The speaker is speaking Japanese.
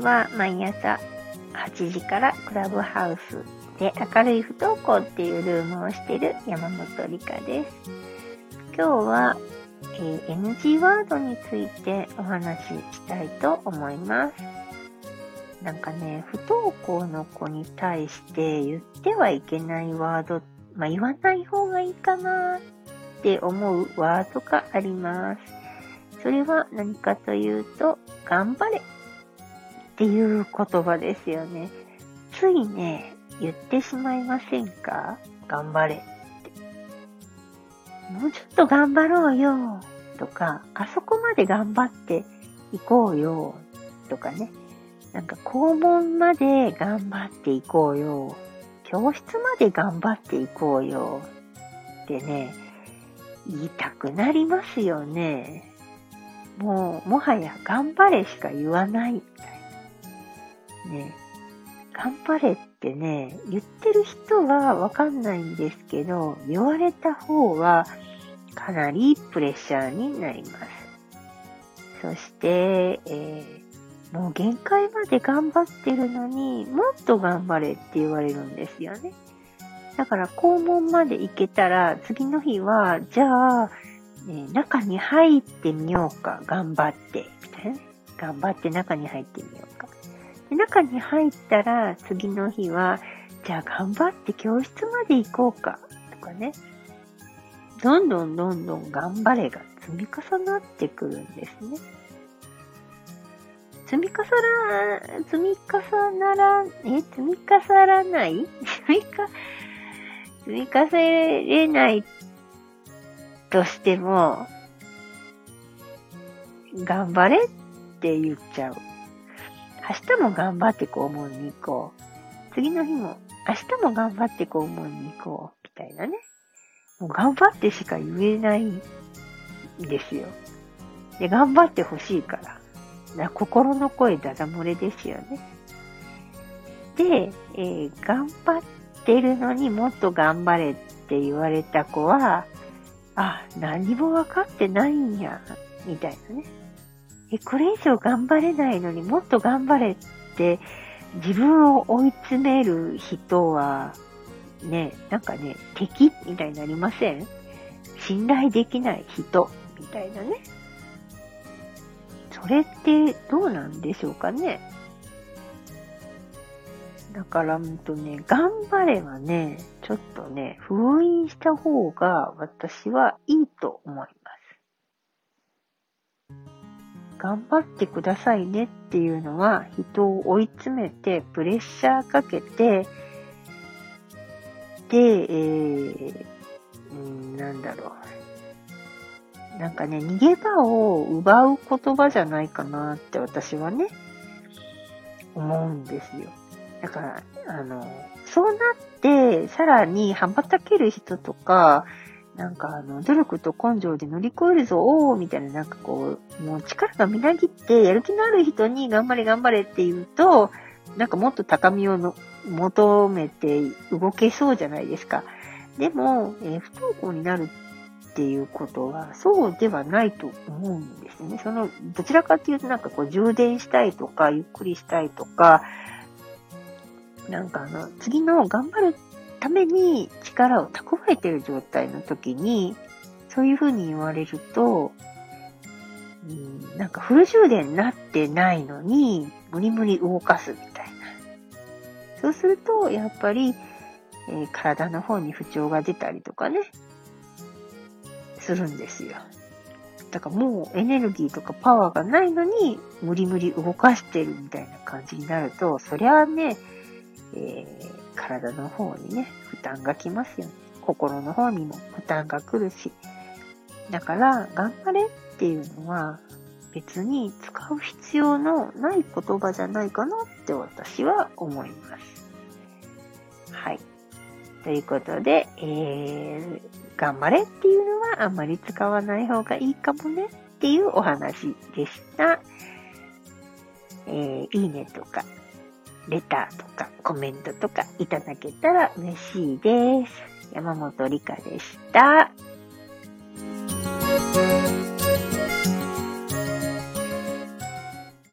は毎朝8時からクラブハウスで明るい不登校っていうルームをしてる山本理香です。今日は、えー、NG ワードについてお話ししたいと思います。なんかね、不登校の子に対して言ってはいけないワード、まあ、言わない方がいいかなって思うワードがあります。それは何かというと、頑張れっていう言葉ですよね。ついね、言ってしまいませんか？頑張れって。もうちょっと頑張ろうよとか、あそこまで頑張っていこうよとかね。なんか校門まで頑張っていこうよ。教室まで頑張っていこうよ。ってね、言いたくなりますよね。もう、もはや頑張れしか言わないみたいな。ね。頑張れってね、言ってる人はわかんないんですけど、言われた方はかなりプレッシャーになります。そして、えー、もう限界まで頑張ってるのにもっと頑張れって言われるんですよね。だから校門まで行けたら次の日は、じゃあ、ね、中に入ってみようか、頑張って、みたいな。頑張って中に入ってみようか。中に入ったら、次の日は、じゃあ頑張って教室まで行こうか、とかね。どんどんどんどん頑張れが積み重なってくるんですね。積み重な、積み重なら、え、積み重ならない？積みか、積み重ねれないとしても、頑張れって言っちゃう。明日も頑張って校門に行こう。次の日も、明日も頑張って校門に行こう。みたいなね。もう頑張ってしか言えないんですよ。で、頑張ってほしいから。だ心の声だだ漏れですよね。で、えー、頑張ってるのにもっと頑張れって言われた子は、あ、何も分かってないんや、みたいなね。え、これ以上頑張れないのにもっと頑張れって自分を追い詰める人は、ね、なんかね、敵みたいになりません？信頼できない人みたいなね。それってどうなんでしょうかね。だから、うんとね、頑張れはね、ちょっとね、封印した方が私はいいと思い頑張ってくださいねっていうのは人を追い詰めてプレッシャーかけて、で、えー、なんだろう。なんかね、逃げ場を奪う言葉じゃないかなって私はね、思うんですよ。だから、あの、そうなって、さらに羽ばたける人とか、なんかあの、努力と根性で乗り越えるぞ、おーみたいな、なんかこう、もう力がみなぎって、やる気のある人に頑張れ頑張れって言うと、なんかもっと高みをの求めて動けそうじゃないですか。でも、えー、不登校になるっていうことは、そうではないと思うんですね。その、どちらかっていうとなんかこう、充電したいとか、ゆっくりしたいとか、なんかあの、次の頑張るために力を蓄えてる状態の時に、そういうふうに言われると、うん、なんかフル充電になってないのに、無理無理動かすみたいな。そうすると、やっぱり、えー、体の方に不調が出たりとかね、するんですよ。だからもうエネルギーとかパワーがないのに、無理無理動かしてるみたいな感じになると、そりゃあね、えー、体の方にね、負担がきますよね。心の方にも負担が来るし。だから、頑張れっていうのは、別に使う必要のない言葉じゃないかなって私は思います。はい。ということで、えー、頑張れっていうのはあんまり使わない方がいいかもねっていうお話でした。えー、いいねとか、レターとかコメントとかいただけたら嬉しいです。山本理香でした。